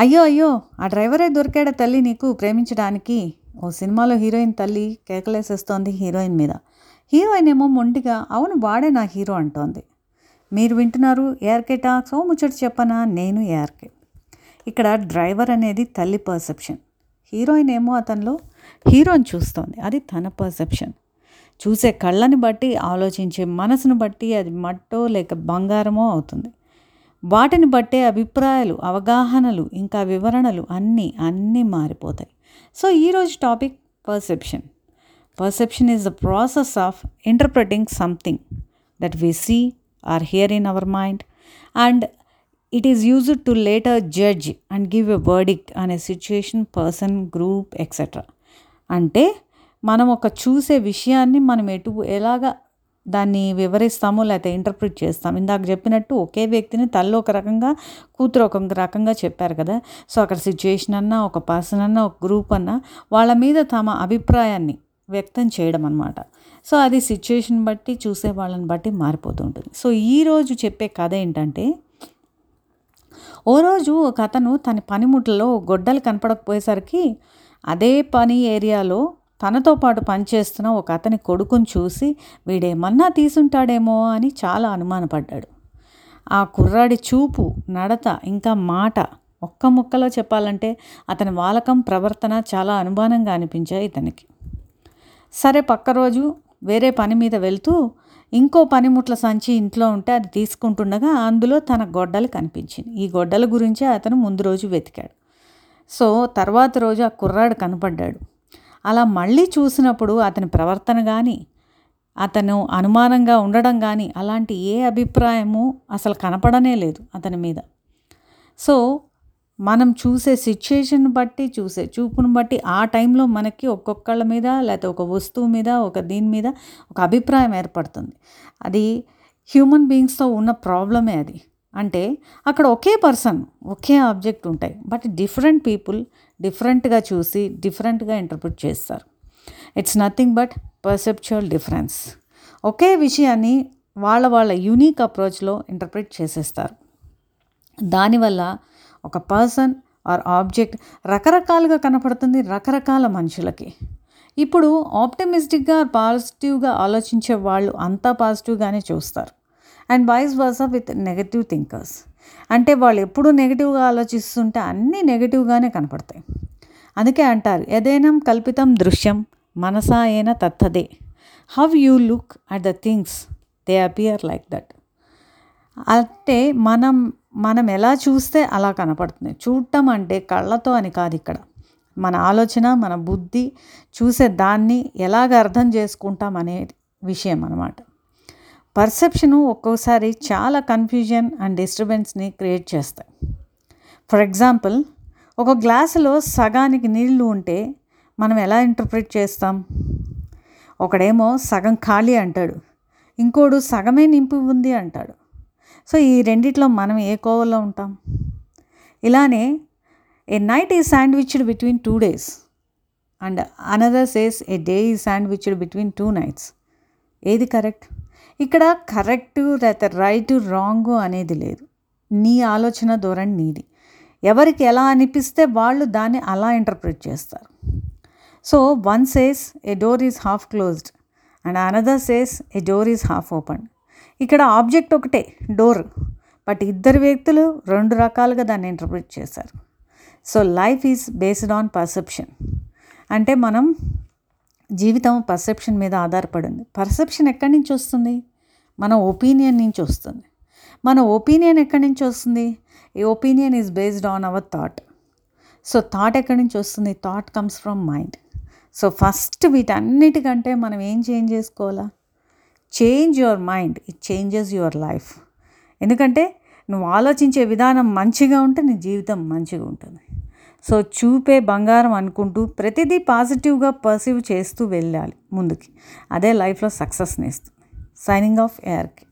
అయ్యో అయ్యో ఆ డ్రైవరే దొరికాడా తల్లి నీకు ప్రేమించడానికి. ఓ సినిమాలో హీరోయిన్ తల్లి కేకలేసేస్తోంది హీరోయిన్ మీద. హీరోయిన్ ఏమో మొండిగా అవును వాడే నా హీరో అంటోంది. మీరు వింటున్నారు ఏఆర్కే టాక్స్? ఓ ముచ్చట చెప్పనా? నేను ఏఆర్కే. ఇక్కడ డ్రైవర్ అనేది తల్లి పర్సెప్షన్. హీరోయిన్ ఏమో అతనిలో హీరోని చూస్తోంది. అది తన పర్సెప్షన్. చూసే కళ్ళని బట్టి ఆలోచించే మనసును బట్టి అది మట్టో లేక బంగారమో అవుతుంది. వాటిని బట్టే అభిప్రాయాలు అవగాహనలు ఇంకా వివరణలు అన్నీ అన్నీ మారిపోతాయి. సో ఈరోజు topic perception. Perception is the process of interpreting something that we see or hear in our mind. And it is used to later judge and give a verdict అనే సిచ్యుయేషన్ పర్సన్ గ్రూప్ ఎక్సెట్రా అంటే మనం ఒక చూసే విషయాన్ని మనం ఎటు ఎలాగా దాన్ని వివరిస్తాము లేకపోతే ఇంటర్ప్రిట్ చేస్తాం ఇందాక చెప్పినట్టు ఒకే వ్యక్తిని తల్లి ఒక రకంగా కూతురు ఒక రకంగా చెప్పారు కదా. సో అక్కడ సిచ్యుయేషన్ అన్నా ఒక పర్సన్ అన్నా ఒక గ్రూప్ అన్నా వాళ్ళ మీద తమ అభిప్రాయాన్ని వ్యక్తం చేయడం అనమాట సో అది సిచ్యుయేషన్ బట్టి చూసే వాళ్ళని బట్టి మారిపోతూ ఉంటుంది. సో ఈరోజు చెప్పే కథ ఏంటంటే ఓ రోజు ఒక అతను తన పనిముట్లలో గొడ్డలు కనపడకపోయేసరికి అదే పని ఏరియాలో తనతో పాటు పనిచేస్తున్న ఒక అతని కొడుకుని చూసి వీడేమన్నా తీసుంటాడేమో అని చాలా అనుమానపడ్డాడు. ఆ కుర్రాడి చూపు నడత ఇంకా మాట ఒక్క ముక్కలో చెప్పాలంటే అతని వాలకం ప్రవర్తన చాలా అనుమానంగా అనిపించాయి ఇతనికి. సరే పక్క రోజు వేరే పని మీద వెళ్తూ ఇంకో పనిముట్ల సంచి ఇంట్లో ఉంటే అది తీసుకుంటుండగా అందులో తన గొడ్డలు కనిపించింది. ఈ గొడ్డల గురించే అతను ముందు రోజు వెతికాడు. సో తర్వాత రోజు ఆ కుర్రాడు కనపడ్డాడు. అలా మళ్ళీ చూసినప్పుడు అతని ప్రవర్తన కానీ అతను అనుమానంగా ఉండడం కానీ అలాంటి ఏ అభిప్రాయము అసలు కనపడనే లేదు అతని మీద. సో మనం చూసే సిచ్యుయేషన్ బట్టి చూసే చూపును బట్టి ఆ టైంలో మనకి ఒక్కొక్కళ్ళ మీద లేకపోతే ఒక వస్తువు మీద ఒక దీని మీద ఒక అభిప్రాయం ఏర్పడుతుంది. అది హ్యూమన్ బీయింగ్స్తో ఉన్న ప్రాబ్లమే అది. అంటే అక్కడ ఒకే పర్సన్ ఒకే ఆబ్జెక్ట్ ఉంటాయి. బట్ డిఫరెంట్ పీపుల్ డిఫరెంట్గా చూసి డిఫరెంట్గా ఇంటర్ప్రిట్ చేస్తారు. It's nothing but perceptual difference. ఒకే విషయాన్ని వాళ్ళ వాళ్ళ యూనిక్ అప్రోచ్లో ఇంటర్ప్రిట్ చేసేస్తారు. దానివల్ల ఒక పర్సన్ ఆర్ ఆబ్జెక్ట్ రకరకాలుగా కనపడుతుంది రకరకాల మనుషులకి. ఇప్పుడు ఆప్టమిస్టిక్గా పాజిటివ్గా ఆలోచించే వాళ్ళు అంతా పాజిటివ్గానే చూస్తారు. And vice versa with negative thinkers. అంటే వాళ్ళు ఎప్పుడూ నెగిటివ్గా ఆలోచిస్తుంటే అన్నీ నెగిటివ్గానే కనపడతాయి. అందుకే అంటారు ఏదైనా కల్పితం దృశ్యం మనసా అయిన తత్తదే. How you look at the things they appear like that. అంటే మనం మనం ఎలా చూస్తే అలా కనపడుతుంది. చూడటం అంటే కళ్ళతో అని కాదు ఇక్కడ. మన ఆలోచన మన బుద్ధి చూసే దాన్ని ఎలాగ అర్థం చేసుకుంటాం అనే విషయం అనమాట పర్సెప్షను ఒక్కోసారి చాలా కన్ఫ్యూజన్ అండ్ డిస్టర్బెన్స్ని క్రియేట్ చేస్తాయి. ఫర్ ఎగ్జాంపుల్ ఒక గ్లాసులో సగానికి నీళ్ళు ఉంటే మనం ఎలా ఇంటర్ప్రిట్ చేస్తాం? ఒకడేమో సగం ఖాళీ అంటాడు ఇంకోడు సగమే నింపి ఉంది అంటాడు. సో ఈ రెండిట్లో మనం ఏ కోవలో ఉంటాం? ఇలానే a night is sandwiched between two days and another says a day is sandwiched between two nights ఏది కరెక్ట్? ఇక్కడ కరెక్టు లేకపోతే రైటు రాంగు అనేది లేదు. నీ ఆలోచన ధోరణి నీది. ఎవరికి ఎలా అనిపిస్తే వాళ్ళు దాన్ని అలా ఇంటర్ప్రిట్ చేస్తారు. So one says a door is half closed and another says a door is half open ఇక్కడ ఆబ్జెక్ట్ ఒకటే డోర్ బట్ ఇద్దరు వ్యక్తులు రెండు రకాలుగా దాన్ని ఇంటర్ప్రిట్ చేశారు. So life is based on perception అంటే మనం జీవితం పర్సెప్షన్ మీద ఆధారపడింది పర్సెప్షన్ ఎక్కడి నుంచి వస్తుంది? మన ఒపీనియన్ నుంచి వస్తుంది. మన ఒపీనియన్ ఎక్కడి నుంచి వస్తుంది? ఈ opinion is based on our thought so thought ఎక్కడి నుంచి వస్తుంది? Thought comes from mind so first వీటన్నిటికంటే మనం ఏం చేంజ్ చేసుకోవాలా? Change your mind it changes your life ఎందుకంటే నువ్వు ఆలోచించే విధానం మంచిగా ఉంటే నీ జీవితం మంచిగా ఉంటుంది. సో చూపే బంగారం అనుకుంటూ ప్రతిదీ పాజిటివ్గా పర్సీవ్ చేస్తూ వెళ్ళాలి ముందుకి. అదే లైఫ్లో సక్సెస్ని ఇస్తుంది signing off Eric.